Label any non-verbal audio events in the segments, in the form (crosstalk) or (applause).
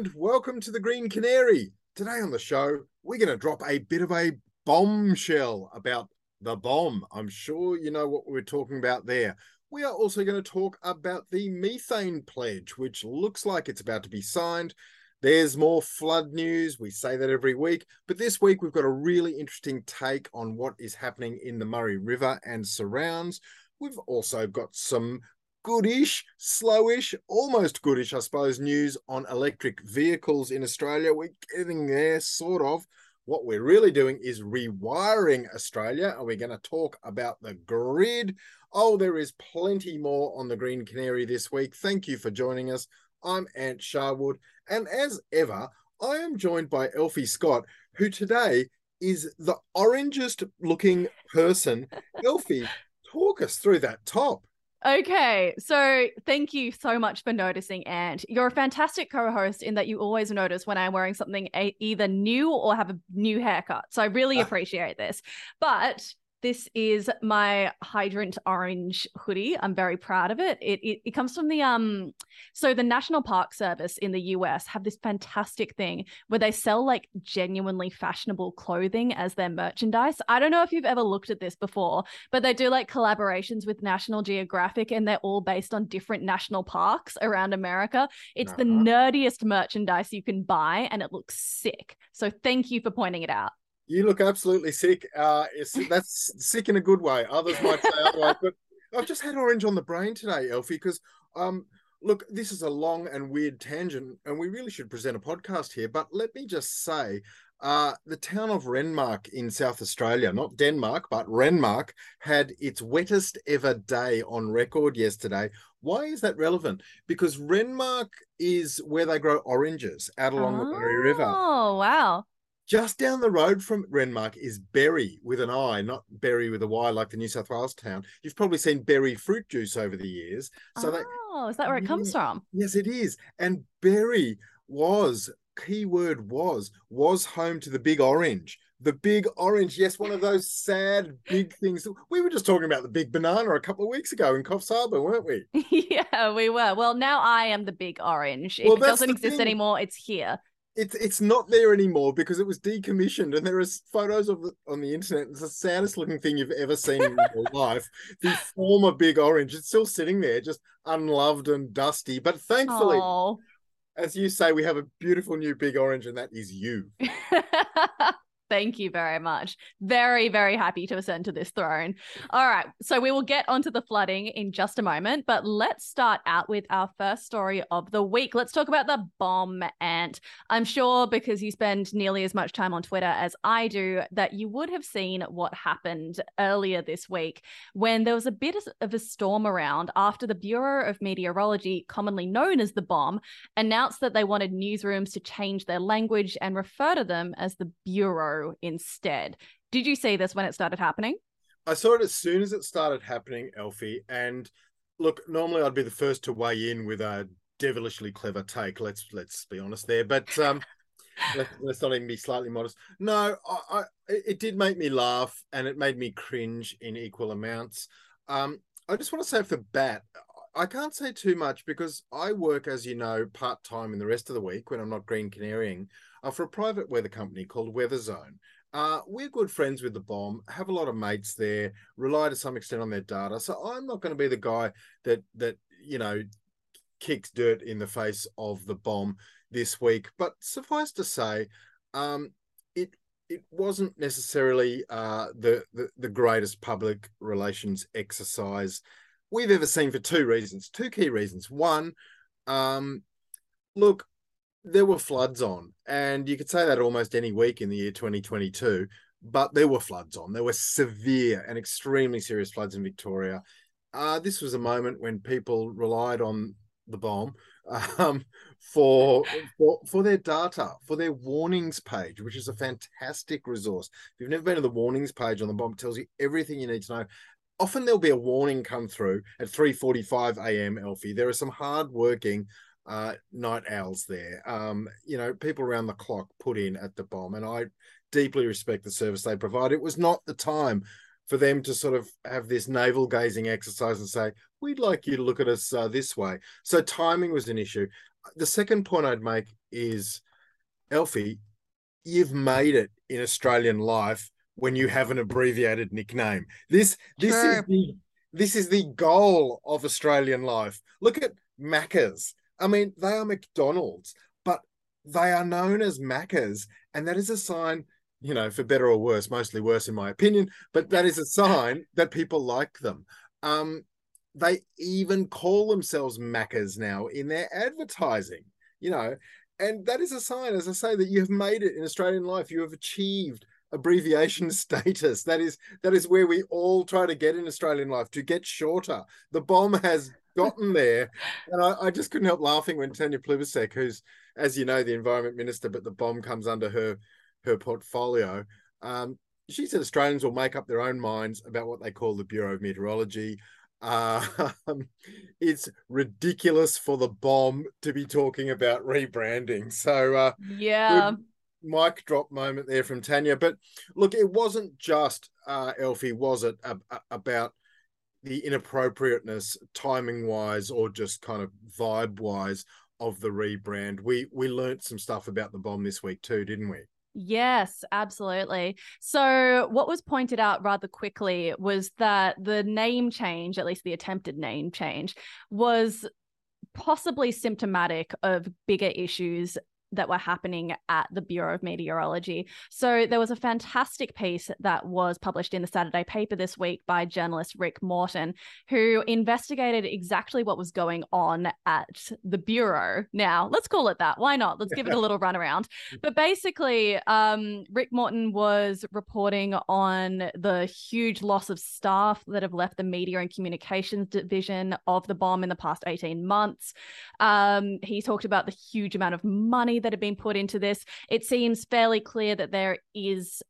and welcome to the Green Canary. Today on the show, we're going to drop a bit of a bombshell about the BoM. I'm sure you know what we're talking about there. We are also going to talk about the methane pledge, which looks like it's about to be signed. There's more flood news. We say that every week. But this week, we've got a really interesting take on what is happening in the Murray River and surrounds. We've also got some goodish, slowish, almost goodish, I suppose, news on electric vehicles in Australia. We're getting there, sort of. What we're really doing is rewiring Australia, and we're going to talk about the grid. Oh, there is plenty more on the Green Canary this week. Thank you for joining us. I'm Ant Sharwood, and as ever, I am joined by Elfie Scott, who today is the orangest looking person. (laughs) Elfie, talk us through that top. Okay, so thank you so much for noticing, and you're a fantastic co-host in that you always notice when I'm wearing something a- either new or have a new haircut. So I really ah. appreciate this. But this is my hydrant orange hoodie. I'm very proud of it. It, it. it comes from the um so the National Park Service in the US have this fantastic thing where they sell like genuinely fashionable clothing as their merchandise. I don't know if you've ever looked at this before, but they do like collaborations with National Geographic and they're all based on different national parks around America. It's uh-huh. the nerdiest merchandise you can buy and it looks sick. So thank you for pointing it out. You look absolutely sick. Uh, that's sick in a good way. Others might say otherwise, but I've just had orange on the brain today, Elfie, because um, look, this is a long and weird tangent, and we really should present a podcast here. But let me just say, uh, the town of Renmark in South Australia, not Denmark, but Renmark, had its wettest ever day on record yesterday. Why is that relevant? Because Renmark is where they grow oranges out along oh, the Murray River. Oh, wow. Just down the road from Renmark is Berri with an I, not Berry with a Y like the New South Wales town. You've probably seen Berri fruit juice over the years. So oh, that, is that where it comes from? Yes, it is. And Berri was, keyword was, was home to the big orange. The big orange, yes, one of those sad big things. We were just talking about the big banana a couple of weeks ago in Coffs Harbour, weren't we? (laughs) yeah, we were. Well, now I am the big orange. Well, it doesn't exist thing. anymore. It's here it's it's not there anymore because it was decommissioned and there are photos of it on the internet it's the saddest looking thing you've ever seen in your (laughs) life. The former big orange it's still sitting there just unloved and dusty. But thankfully Aww. as you say we have a beautiful new big orange and that is you (laughs) Thank you very much. Very, very happy to ascend to this throne. All right. So we will get onto the flooding in just a moment, but let's start out with our first story of the week. Let's talk about the BoM ant. I'm sure because you spend nearly as much time on Twitter as I do, that you would have seen what happened earlier this week when there was a bit of a storm around after the Bureau of Meteorology, commonly known as the BoM, announced that they wanted newsrooms to change their language and refer to them as the Bureau instead. Did you see this when it started happening? I saw it as soon as it started happening, Elfie. And look, normally I'd be the first to weigh in with a devilishly clever take. Let's let's be honest there, but um, (laughs) let, us not even be slightly modest. No, I, I, it did make me laugh, and it made me cringe in equal amounts. Um, I just want to say for bat, I can't say too much because I work, as you know, part time in the rest of the week when I'm not green canarying uh, for a private weather company called Weatherzone. Uh, we're good friends with the BoM, have a lot of mates there, rely to some extent on their data. So I'm not going to be the guy that that you know kicks dirt in the face of the BoM this week. But suffice to say, um, it it wasn't necessarily uh, the, the the greatest public relations exercise we've ever seen for two reasons, two key reasons. One, um, look, there were floods on, and you could say that almost any week in the year 2022, but there were floods on. There were severe and extremely serious floods in Victoria. Uh, this was a moment when people relied on the BoM um, for, for for their data, for their warnings page, which is a fantastic resource. If you've never been to the warnings page on the BoM, it tells you everything you need to know. Often there'll be a warning come through at 3:45 a.m. Elfie. There are some hard-working uh, night owls there. Um, you know, people around the clock put in at the BoM, and I deeply respect the service they provide. It was not the time for them to sort of have this navel gazing exercise and say, we'd like you to look at us uh, this way. So timing was an issue. The second point I'd make is, Elfie, you've made it in Australian life when you have an abbreviated nickname. This this is the this is the goal of Australian life. Look at Macca's. I mean, they are McDonald's, but they are known as Macca's, and that is a sign, you know, for better or worse, mostly worse in my opinion, but that is a sign that people like them. Um, they even call themselves Maccas now in their advertising, you know, and that is a sign, as I say, that you have made it in Australian life. You have achieved abbreviation (laughs) status. That is that is where we all try to get in Australian life to get shorter. The BoM has gotten (laughs) there, and I, I just couldn't help laughing when Tanya Plibersek, who's as you know the environment minister, but the BoM comes under her her portfolio. Um, she said Australians will make up their own minds about what they call the Bureau of Meteorology. Uh, (laughs) it's ridiculous for the BoM to be talking about rebranding. So uh, yeah, mic drop moment there from Tanya. But look, it wasn't just uh, Elfie, was it, about the inappropriateness, timing wise, or just kind of vibe wise of the rebrand? We we learned some stuff about the BoM this week too, didn't we? Yes, absolutely. So, what was pointed out rather quickly was that the name change, at least the attempted name change, was possibly symptomatic of bigger issues that were happening at the Bureau of Meteorology. So there was a fantastic piece that was published in the Saturday paper this week by journalist Rick Morton, who investigated exactly what was going on at the Bureau. Now, let's call it that. Why not? Let's give it a (laughs) little runaround. But basically, um, Rick Morton was reporting on the huge loss of staff that have left the media and communications division of the BoM in the past 18 months. Um, he talked about the huge amount of money that have been put into this, it seems fairly clear that there is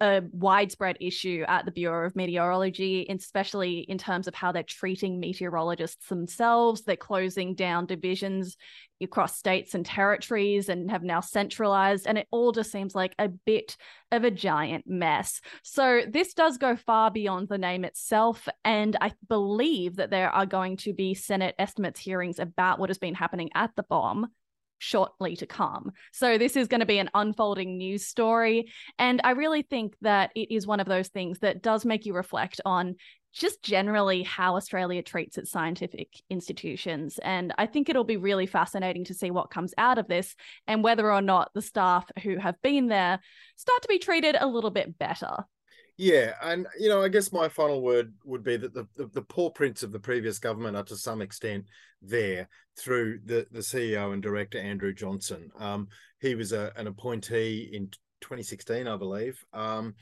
a widespread issue at the Bureau of Meteorology, especially in terms of how they're treating meteorologists themselves. They're closing down divisions across states and territories and have now centralized. And it all just seems like a bit of a giant mess. So this does go far beyond the name itself. And I believe that there are going to be Senate estimates hearings about what has been happening at the BoM shortly to come. So this is going to be an unfolding news story. And I really think that it is one of those things that does make you reflect on just generally how Australia treats its scientific institutions. And I think it'll be really fascinating to see what comes out of this and whether or not the staff who have been there start to be treated a little bit better. Yeah, and you know, I guess my final word would be that the, the, the paw prints of the previous government are to some extent there through the, the CEO and director Andrew Johnson. Um, he was a, an appointee in 2016, I believe. Um,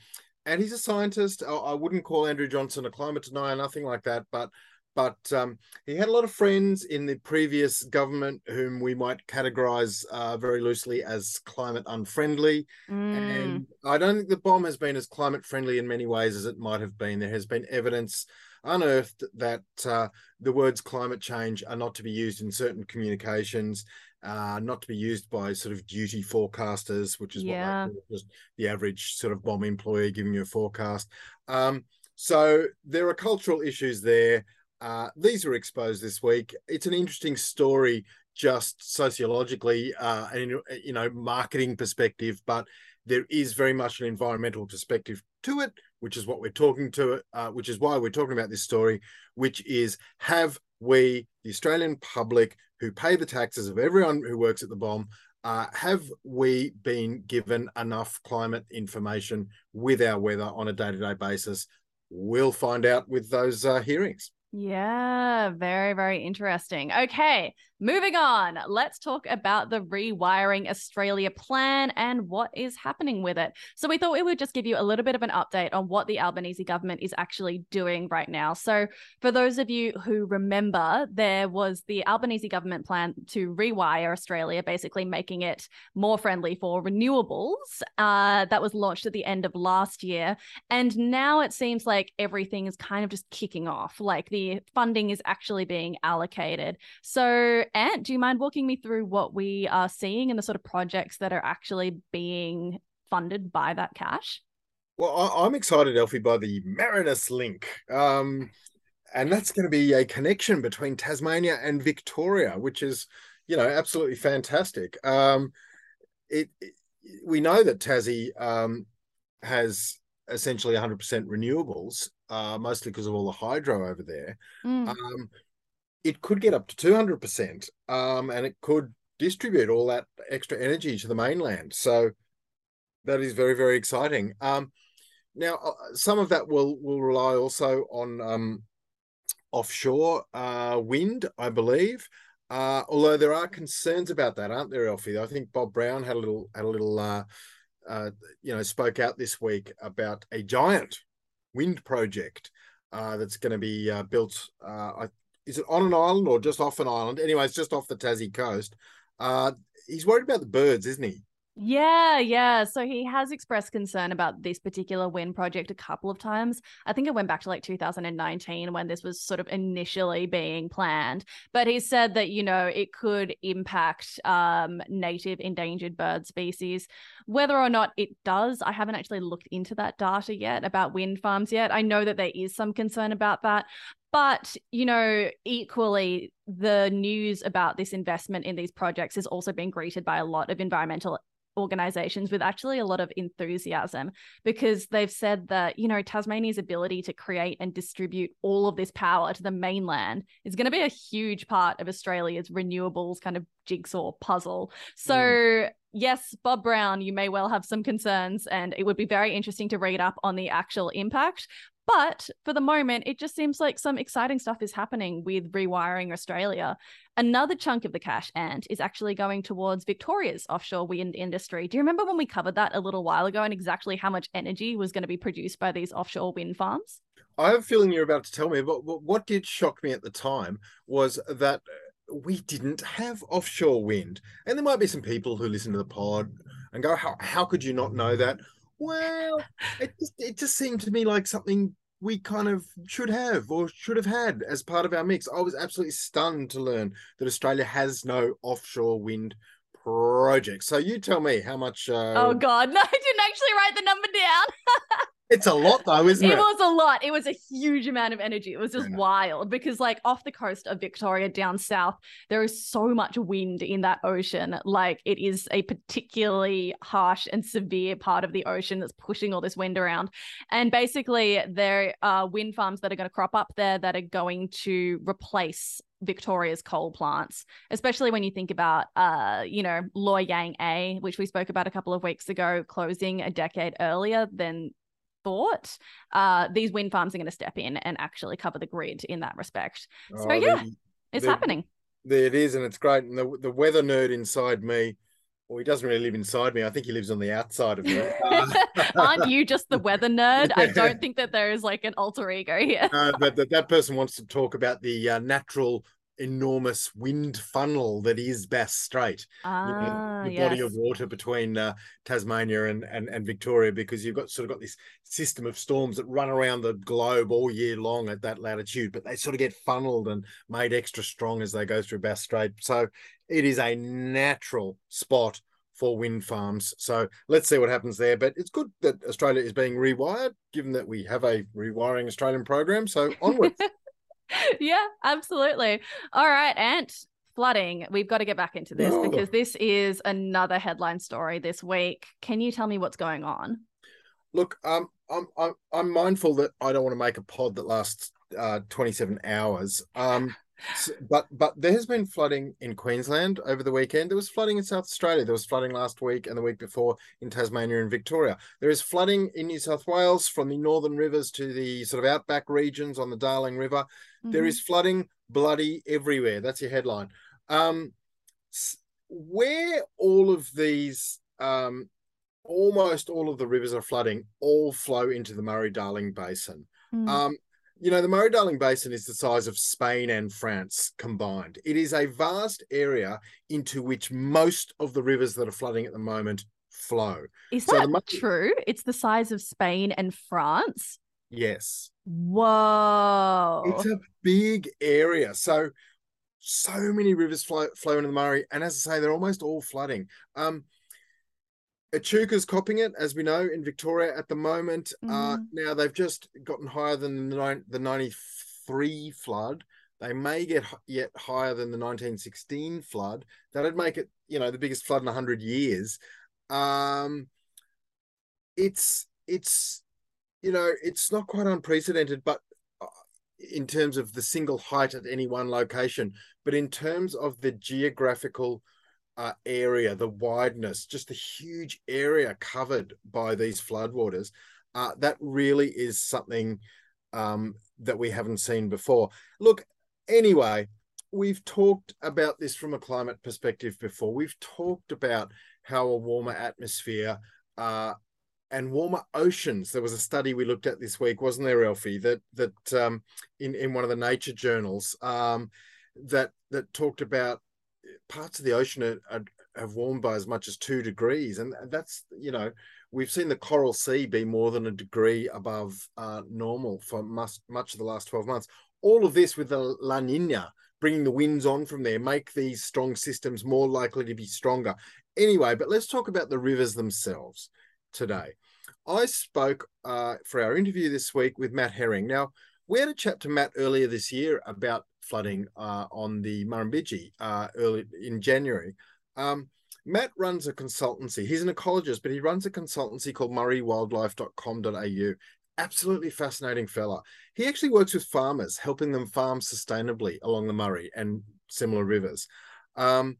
and he's a scientist. I, I, wouldn't call Andrew Johnson a climate denier, nothing like that, but but um, he had a lot of friends in the previous government whom we might categorize uh, very loosely as climate unfriendly. Mm. And I don't think the BoM has been as climate friendly in many ways as it might have been. There has been evidence unearthed that uh, the words climate change are not to be used in certain communications. Uh, not to be used by sort of duty forecasters, which is yeah. what just the average sort of BoM employee giving you a forecast. Um, so there are cultural issues there. Uh, these were exposed this week. It's an interesting story, just sociologically uh, and you know marketing perspective, but there is very much an environmental perspective to it, which is what we're talking to. Uh, which is why we're talking about this story, which is have we, the Australian public, who pay the taxes of everyone who works at the BoM, uh, have we been given enough climate information with our weather on a day-to-day basis? We'll find out with those uh, hearings. Yeah, very, very interesting. Okay, moving on. Let's talk about the Rewiring Australia plan and what is happening with it. So, we thought we would just give you a little bit of an update on what the Albanese government is actually doing right now. So, for those of you who remember, there was the Albanese government plan to rewire Australia, basically making it more friendly for renewables. Uh, that was launched at the end of last year. And now it seems like everything is kind of just kicking off. Like the funding is actually being allocated. So, Ant, do you mind walking me through what we are seeing and the sort of projects that are actually being funded by that cash? Well, I, am excited, Elfie, by the Marinus link. Um, and that's going to be a connection between Tasmania and Victoria, which is, you know, absolutely fantastic. Um, it, it we know that Tassie um, has essentially 100% renewables, uh, mostly because of all the hydro over there. Mm. Um, it could get up to 200%, um, and it could distribute all that extra energy to the mainland. So that is very, very exciting. Um, now, uh, some of that will will rely also on um, offshore uh, wind, I believe. Uh, although there are concerns about that, aren't there, Elfie? I think Bob Brown had a little had a little uh, uh, you know spoke out this week about a giant wind project uh, that's going to be uh, built. Uh, is it on an island or just off an island? Anyway, it's just off the Tassie coast. Uh, he's worried about the birds, isn't he? Yeah, yeah. So he has expressed concern about this particular wind project a couple of times. I think it went back to like 2019 when this was sort of initially being planned. But he said that, you know, it could impact um, native endangered bird species. Whether or not it does, I haven't actually looked into that data yet about wind farms yet. I know that there is some concern about that. But, you know, equally, the news about this investment in these projects is also being greeted by a lot of environmental organizations with actually a lot of enthusiasm because they've said that you know Tasmania's ability to create and distribute all of this power to the mainland is going to be a huge part of Australia's renewables kind of jigsaw puzzle. So mm. yes, Bob Brown, you may well have some concerns and it would be very interesting to read up on the actual impact, but for the moment, it just seems like some exciting stuff is happening with rewiring Australia. Another chunk of the cash, ant is actually going towards Victoria's offshore wind industry. Do you remember when we covered that a little while ago and exactly how much energy was going to be produced by these offshore wind farms? I have a feeling you're about to tell me, but what did shock me at the time was that uh, we didn't have offshore wind. And there might be some people who listen to the pod and go, how, how could you not know that? Well, it just it just seemed to me like something we kind of should have or should have had as part of our mix. I was absolutely stunned to learn that Australia has no offshore wind project. So you tell me how much. Uh... Oh God, (laughs) no! I didn't actually write the number down. (laughs) It's a lot though, isn't it? It was a lot. It was a huge amount of energy. It was just wild because like off the coast of Victoria down south, there is so much wind in that ocean. Like it is a particularly harsh and severe part of the ocean that's pushing all this wind around. And basically there are wind farms that are going to crop up there that are going to replace Victoria's coal plants, especially when you think about, uh, you know, Loy Yang A, which we spoke about a couple of weeks ago, closing a decade earlier than thought, uh, these wind farms are going to step in and actually cover the grid in that respect. So oh, yeah, it's happening. There it is, and it's great. And the the weather nerd inside me. Well, he doesn't really live inside me. I think he lives on the outside of me. Uh, (laughs) Aren't you just the weather nerd? I (laughs) don't think that there is like an alter ego here. no, but that, that person wants to talk about the uh, natural enormous wind funnel that is Bass Strait, ah, you know, ah, the yes. body of water between uh, Tasmania and, and and Victoria, because you've got sort of got this system of storms that run around the globe all year long at that latitude, but they sort of get funneled and made extra strong as they go through Bass Strait. So it is a natural spot for wind farms. So let's see what happens there. But it's good that Australia is being rewired, given that we have a rewiring Australian program. So (laughs) onwards. (laughs) yeah, absolutely. All right, Ant, flooding. We've got to get back into this oh. because this is another headline story this week. Can you tell me what's going on? Look, um, I'm I'm, I'm mindful that I don't want to make a pod that lasts uh, 27 hours. Um, (laughs) so, but but there has been flooding in Queensland over the weekend. There was flooding in South Australia. There was flooding last week and the week before in Tasmania and Victoria. There is flooding in New South Wales from the northern rivers to the sort of outback regions on the Darling River. Mm-hmm. There is flooding bloody everywhere. That's your headline. Um, where all of these um, almost all of the rivers are flooding all flow into the Murray Darling Basin. Mm. Um, you know, the Murray Darling Basin is the size of Spain and France combined. It is a vast area into which most of the rivers that are flooding at the moment flow. Is so that Murray... true? It's the size of Spain and France? Yes. Whoa. It's a big area. So, so many rivers flow, flow into the Murray. And as I say, they're almost all flooding. Um, Echuca's copping it, as we know, in Victoria at the moment. Uh, mm-hmm. now they've just gotten higher than the, the 93 flood. They may get yet higher than the 1916 flood. That'd make it, you know, the biggest flood in 100 years. Um, it's it's you know it's not quite unprecedented, but uh, in terms of the single height at any one location, but in terms of the geographical uh, area, the wideness, just the huge area covered by these floodwaters, uh, that really is something um, that we haven't seen before. Look, anyway, we've talked about this from a climate perspective before. We've talked about how a warmer atmosphere uh, and warmer oceans. There was a study we looked at this week, wasn't there, Elfie? That that um, in in one of the nature journals um, that that talked about parts of the ocean are, are, have warmed by as much as two degrees, and that's you know we've seen the coral sea be more than a degree above uh, normal for much much of the last twelve months. All of this with the La Nina bringing the winds on from there make these strong systems more likely to be stronger. Anyway, but let's talk about the rivers themselves today. I spoke uh, for our interview this week with Matt Herring. Now, we had a chat to Matt earlier this year about flooding uh, on the Murrumbidgee uh, early in January. Um, Matt runs a consultancy. He's an ecologist, but he runs a consultancy called murraywildlife.com.au. Absolutely fascinating fella. He actually works with farmers, helping them farm sustainably along the Murray and similar rivers. Um,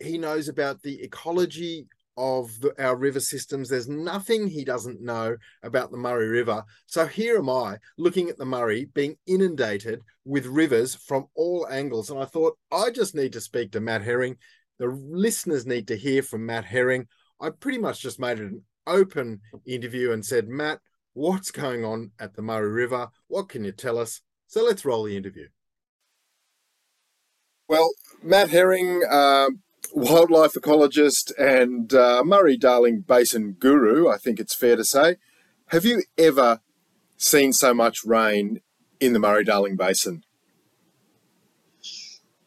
he knows about the ecology of the, our river systems. There's nothing he doesn't know about the Murray River. So here am I looking at the Murray being inundated with rivers from all angles. And I thought, I just need to speak to Matt Herring. The listeners need to hear from Matt Herring. I pretty much just made it an open interview and said, Matt, what's going on at the Murray River? What can you tell us? So let's roll the interview. Well, Matt Herring, uh, wildlife ecologist and uh, Murray Darling Basin guru, I think it's fair to say. Have you ever seen so much rain in the Murray Darling Basin?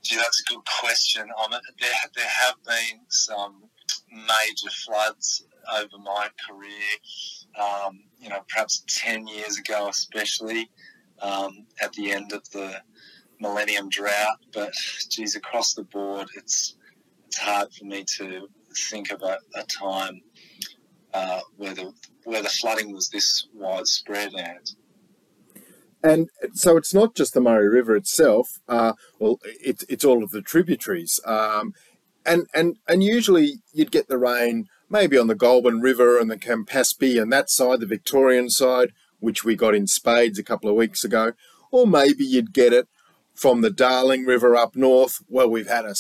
Gee, that's a good question. Um, there, there have been some major floods over my career. Um, you know, perhaps 10 years ago, especially um, at the end of the millennium drought. But geez, across the board, it's it's hard for me to think of a, a time uh, where the where the flooding was this widespread and and so it's not just the Murray River itself. Uh, well, it's it's all of the tributaries, um, and and and usually you'd get the rain maybe on the Goulburn River and the Campaspe and that side, the Victorian side, which we got in spades a couple of weeks ago, or maybe you'd get it from the Darling River up north, well, we've had a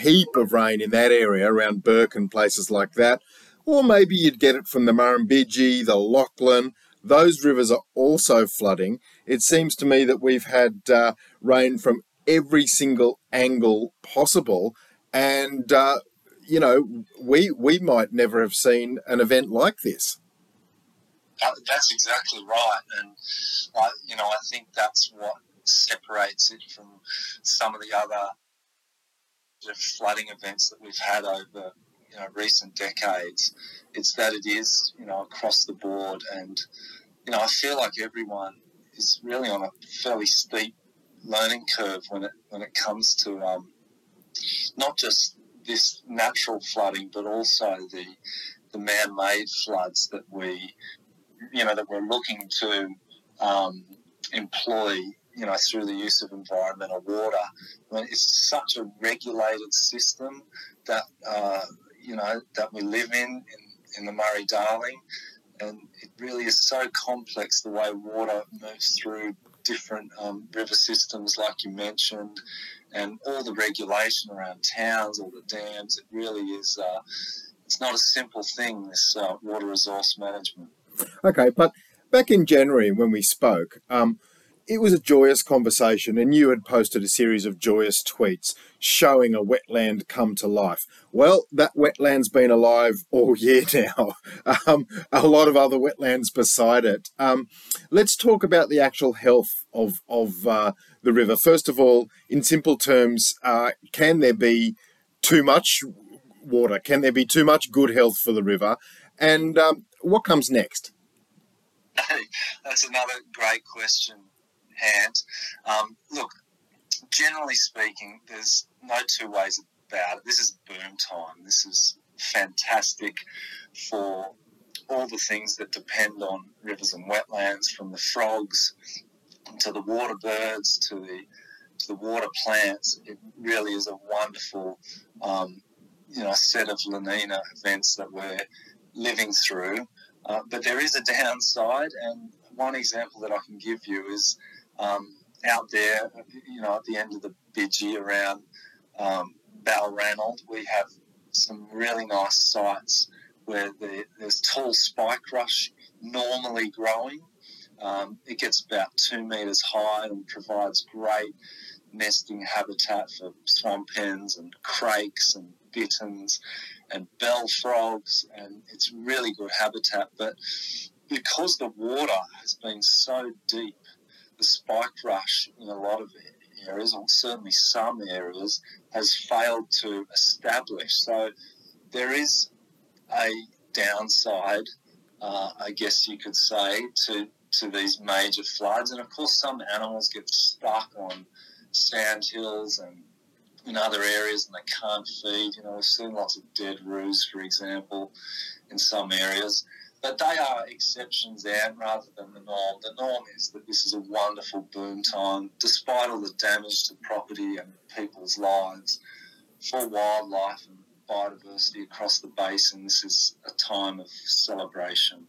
heap of rain in that area around Bourke and places like that. Or maybe you'd get it from the Murrumbidgee, the Lachlan. Those rivers are also flooding. It seems to me that we've had uh, rain from every single angle possible. And, uh, you know, we, we might never have seen an event like this. That's exactly right. And, I, you know, I think that's what separates it from some of the other flooding events that we've had over you know recent decades. It's that it is you know across the board, and you know I feel like everyone is really on a fairly steep learning curve when it when it comes to um, not just this natural flooding, but also the the man-made floods that we you know that we're looking to um, employ you know, through the use of environmental water. I mean, it's such a regulated system that, uh, you know, that we live in, in, in the Murray-Darling. And it really is so complex the way water moves through different um, river systems, like you mentioned, and all the regulation around towns, all the dams. It really is. Uh, it's not a simple thing. This uh, water resource management. Okay, but back in January when we spoke, um, it was a joyous conversation, and you had posted a series of joyous tweets showing a wetland come to life. Well, that wetland's been alive all (laughs) year now. Um, a lot of other wetlands beside it. Um, let's talk about the actual health of of uh, the river. First of all, in simple terms, uh, can there be too much water? Can there be too much good health for the river? And um, what comes next? That's another great question, Ant. Um, look, generally speaking, there's no two ways about it. This is boom time. This is fantastic for all the things that depend on rivers and wetlands, from the frogs to the water birds to the to the water plants. It really is a wonderful, um, you know, set of La Nina events that we're living through. Uh, but there is a downside, and one example that I can give you is um, out there, you know, at the end of the Bidgee around um, Balranald, we have some really nice sites where the, there's tall spike rush normally growing. Um, it gets about two metres high and provides great nesting habitat for swamp hens and crakes and bitterns and bell frogs, and it's really good habitat. But because the water has been so deep, the spike rush in a lot of areas, or certainly some areas, has failed to establish. So there is a downside, uh, I guess you could say, to to these major floods. And of course, some animals get stuck on sand hills and in other areas and they can't feed. You know, we've seen lots of dead roos, for example, in some areas. But they are exceptions, and rather than the norm. The norm is that this is a wonderful boom time, despite all the damage to property and people's lives, for wildlife and biodiversity across the basin. This is a time of celebration.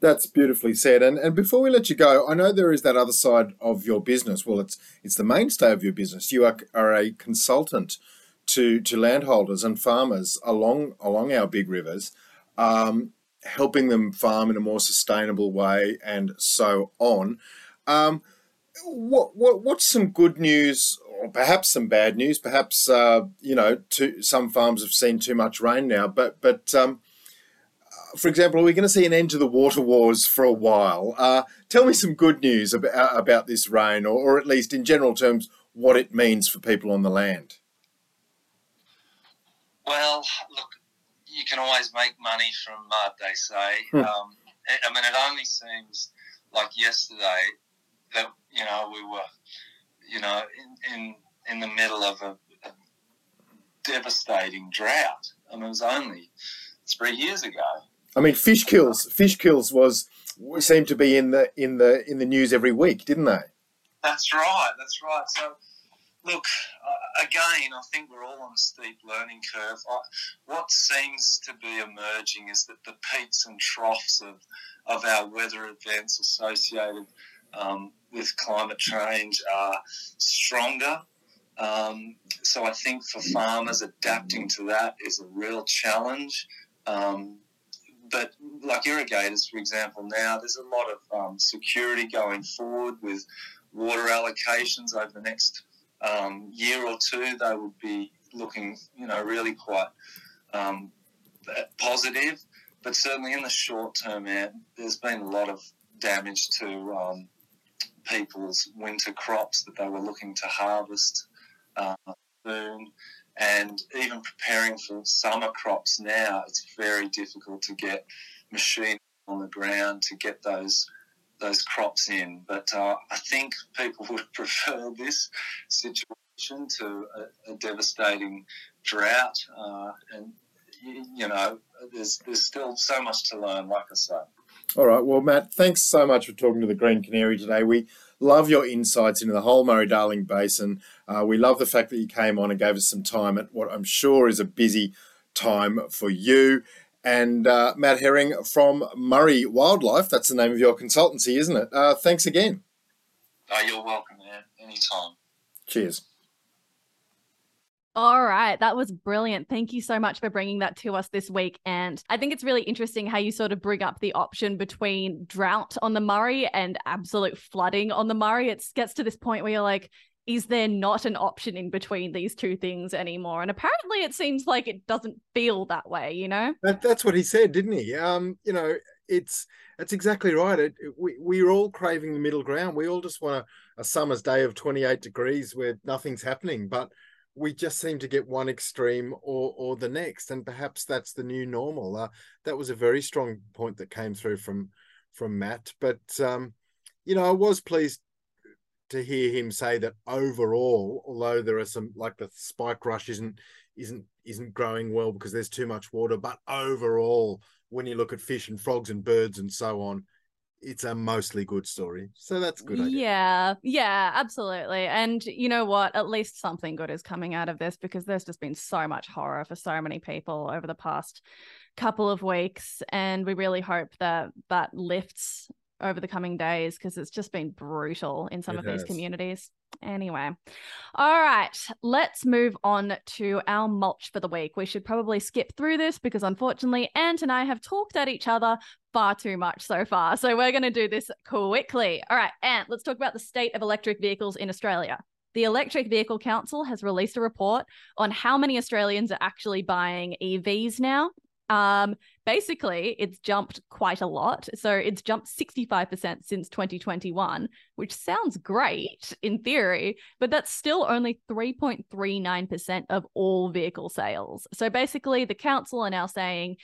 That's beautifully said. And and before we let you go, I know there is that other side of your business. Well, it's it's the mainstay of your business. You are, are a consultant to to landholders and farmers along along our big rivers, um, helping them farm in a more sustainable way and so on. Um, what what what's some good news or perhaps some bad news? Perhaps uh, you know, to, some farms have seen too much rain now, but but um, for example, are we going to see an end to the water wars for a while? Uh, tell me some good news about, uh, about this rain, or, or, at least in general terms, what it means for people on the land. Well, look, you can always make money from mud, they say. Hmm. Um, I mean, it only seems like yesterday that you know we were, you know, in in, in the middle of a, a devastating drought. I mean, it was only three years ago. I mean, fish kills. Fish kills was seemed to be in the in the in the news every week, didn't they? That's right. That's right. So, look, uh, again, I think we're all on a steep learning curve. I, what seems to be emerging is that the peaks and troughs of of our weather events associated um, with climate change are stronger. Um, so I think for farmers, adapting to that is a real challenge. Um, but like irrigators, for example, now there's a lot of um, security going forward with water allocations over the next um, year or two. They would be looking, you know, really quite um, positive. But certainly in the short term, there's been a lot of damage to um, people's winter crops that they were looking to harvest uh, soon and even preparing for summer crops now, it's very difficult to get machine on the ground to get those those crops in. But uh, I think people would (laughs) prefer this situation to a, a devastating drought, uh, and you know, there's there's still so much to learn. Like I say. All right. Well, Matt, thanks so much for talking to the Green Canary today. We love your insights into the whole Murray Darling Basin. Uh, we love the fact that you came on and gave us some time at what I'm sure is a busy time for you. And uh, Matt Herring from Murray Wildlife, that's the name of your consultancy, isn't it? Uh, thanks again. Oh, you're welcome, man. Anytime. Cheers. All right, that was brilliant. Thank you so much for bringing that to us this week. And I think it's really interesting how you sort of bring up the option between drought on the Murray and absolute flooding on the Murray. It gets to this point where you're like, is there not an option in between these two things anymore? And apparently, it seems like it doesn't feel that way. You know, that, that's what he said, didn't he? Um, you know, it's that's exactly right. It, we we're all craving the middle ground. We all just want a, a summer's day of 28 degrees where nothing's happening, but we just seem to get one extreme or or the next, and perhaps that's the new normal. Uh, that was a very strong point that came through from from Matt, but um, you know, I was pleased to hear him say that overall, although there are some like the spike rush isn't isn't isn't growing well because there's too much water, but overall, when you look at fish and frogs and birds and so on, it's a mostly good story. So that's good. Yeah, yeah, absolutely. And you know what? At least something good is coming out of this because there's just been so much horror for so many people over the past couple of weeks. And we really hope that that lifts over the coming days because it's just been brutal in some It of these communities. Anyway, all right, let's move on to our mulch for the week. We should probably skip through this because unfortunately, Ant and I have talked at each other far too much so far. So we're going to do this quickly. All right, Ant, let's talk about the state of electric vehicles in Australia. The Electric Vehicle Council has released a report on how many Australians are actually buying EVs now. Um, basically, it's jumped quite a lot. So it's jumped 65% since 2021, which sounds great in theory, but that's still only 3.39% of all vehicle sales. So basically, the council are now saying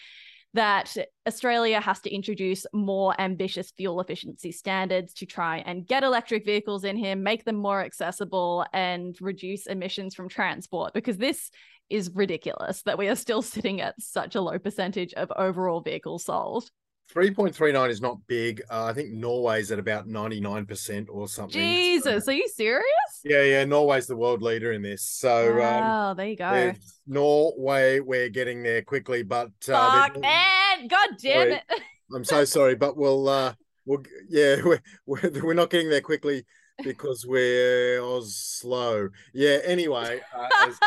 that Australia has to introduce more ambitious fuel efficiency standards to try and get electric vehicles in here, make them more accessible, and reduce emissions from transport because this is ridiculous that we are still (laughs) sitting at such a low percentage of overall vehicles sold. 3.39 is not big. Uh, I think Norway's at about 99% or something. So- Jesus, are you serious? Yeah, yeah. Norway's the world leader in this. So, um, there you go. Norway, we're getting there quickly, but uh, Fuck, man. God damn it. (laughs) I'm so sorry, but we'll, uh, we'll, yeah, (laughs) we're, we're, we're not getting there quickly because we're Oz slow. Yeah. Anyway, uh, as-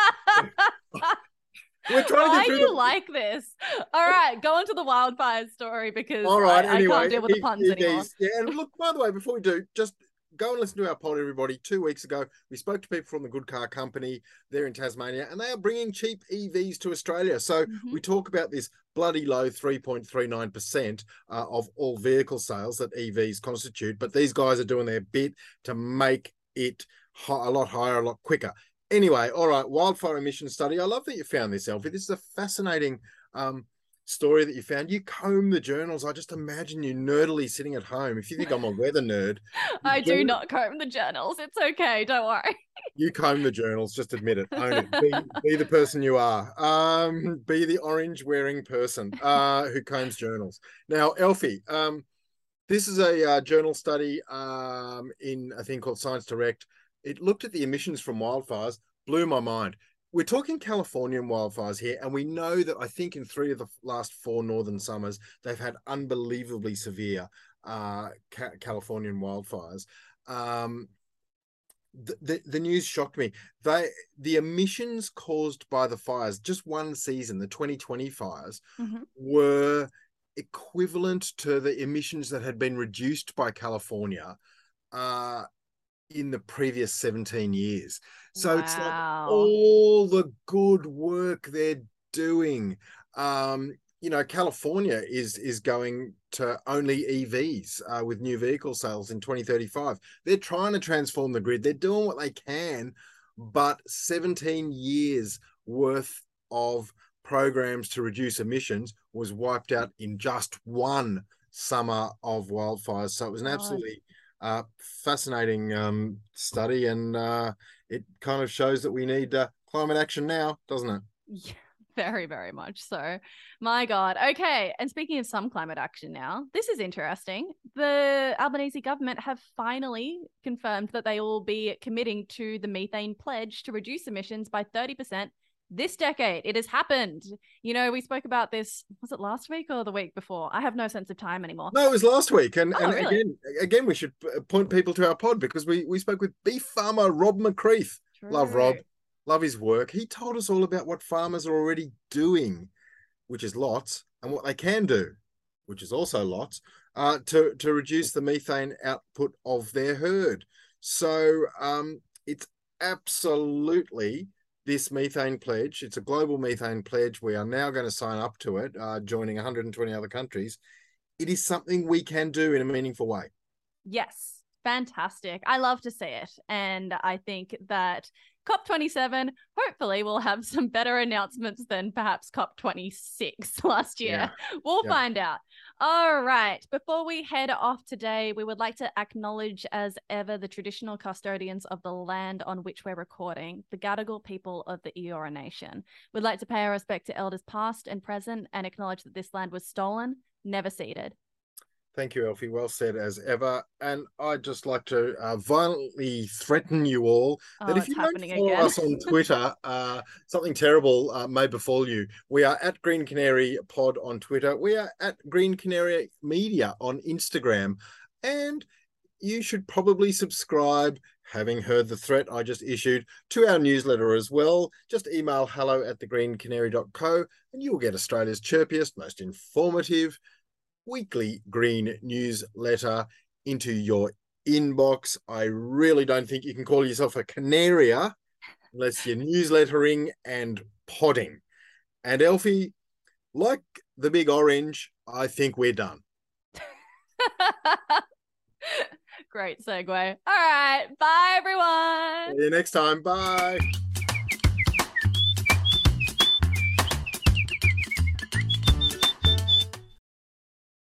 (laughs) we're trying to Why through do you the- like this? All right, go on to the wildfire story because All right. I, anyway, I can't deal with the puns anymore. Yeah, and look, by the way, before we do, just go and listen to our pod, everybody. Two weeks ago, we spoke to people from the Good Car Company. They're in Tasmania, and they are bringing cheap EVs to Australia. So Mhm. we talk about this bloody low 3.39% uh, of all vehicle sales that EVs constitute, but these guys are doing their bit to make it hi- a lot higher, a lot quicker. Anyway, all right, wildfire emission study. I love that you found this, Elfie. This is a fascinating um, story that you found. You comb the journals. I just imagine you nerdily sitting at home. If you think I'm a weather nerd, (laughs) I do not comb the journals. It's okay. Don't worry. (laughs) you comb the journals. Just admit it. Own it. Be, be the person you are. Um, be the orange wearing person uh, who combs journals. Now, Elfie, um, this is a uh, journal study um, in a thing called Science Direct. It looked at the emissions from wildfires. Blew my mind. We're talking Californian wildfires here, and we know that I think in three of the last four northern summers, they've had unbelievably severe uh, ca- Californian wildfires. Um, the, the, the news shocked me. They the emissions caused by the fires, just one season, the 2020 fires, Mhm. were equivalent to the emissions that had been reduced by California uh, in the previous 17 years. So it's like all the good work they're doing. Um, you know, California is is going to only EVs uh, with new vehicle sales in 2035. They're trying to transform the grid. They're doing what they can, but 17 years worth of programs to reduce emissions was wiped out in just one summer of wildfires. So it was an absolutely uh, fascinating um, study, and uh, it kind of shows that we need uh, climate action now, doesn't it? Yeah, very, very much so. My God. Okay. And speaking of some climate action now, this is interesting. The Albanese government have finally confirmed that they will be committing to the methane pledge to reduce emissions by 30% this decade. It has happened. You know, we spoke about this, was it last week or the week before? I have no sense of time anymore. No, it was last week, and, Oh, and really? again, again, we should point people to our pod because we we spoke with beef farmer Rob McCreath. Love Rob, love his work. He told us all about what farmers are already doing, which is lots, and what they can do, which is also lots, uh, to to reduce the methane output of their herd. So um, it's absolutely this methane pledge. It's a global methane pledge. We are now going to sign up to it, uh, joining 120 other countries. It is something we can do in a meaningful way. Yes, fantastic. I love to see it. And I think that COP27 hopefully we'll have some better announcements than perhaps COP26 (laughs) last year. Yeah. We'll yeah. find out. All right. Before we head off today, we would like to acknowledge, as ever, the traditional custodians of the land on which we're recording, the Gadigal people of the Eora Nation. We'd like to pay our respect to elders past and present and acknowledge that this land was stolen, never ceded. Thank you, Elfy. Well said as ever. And I'd just like to uh, violently threaten you all oh, that if you don't follow again. us on (laughs) Twitter, uh, something terrible uh, may befall you. We are at Green Canary Pod on Twitter. We are at Green Canary Media on Instagram. And you should probably subscribe, having heard the threat I just issued, to our newsletter as well. Just email hello at thegreencanary.co and you will get Australia's chirpiest, most informative, weekly green newsletter into your inbox. I really don't think you can call yourself a canaria unless you're newslettering and podding. And Elfy, like the big orange, I think we're done. (laughs) Great segue. All right. Bye, everyone. See you next time. Bye.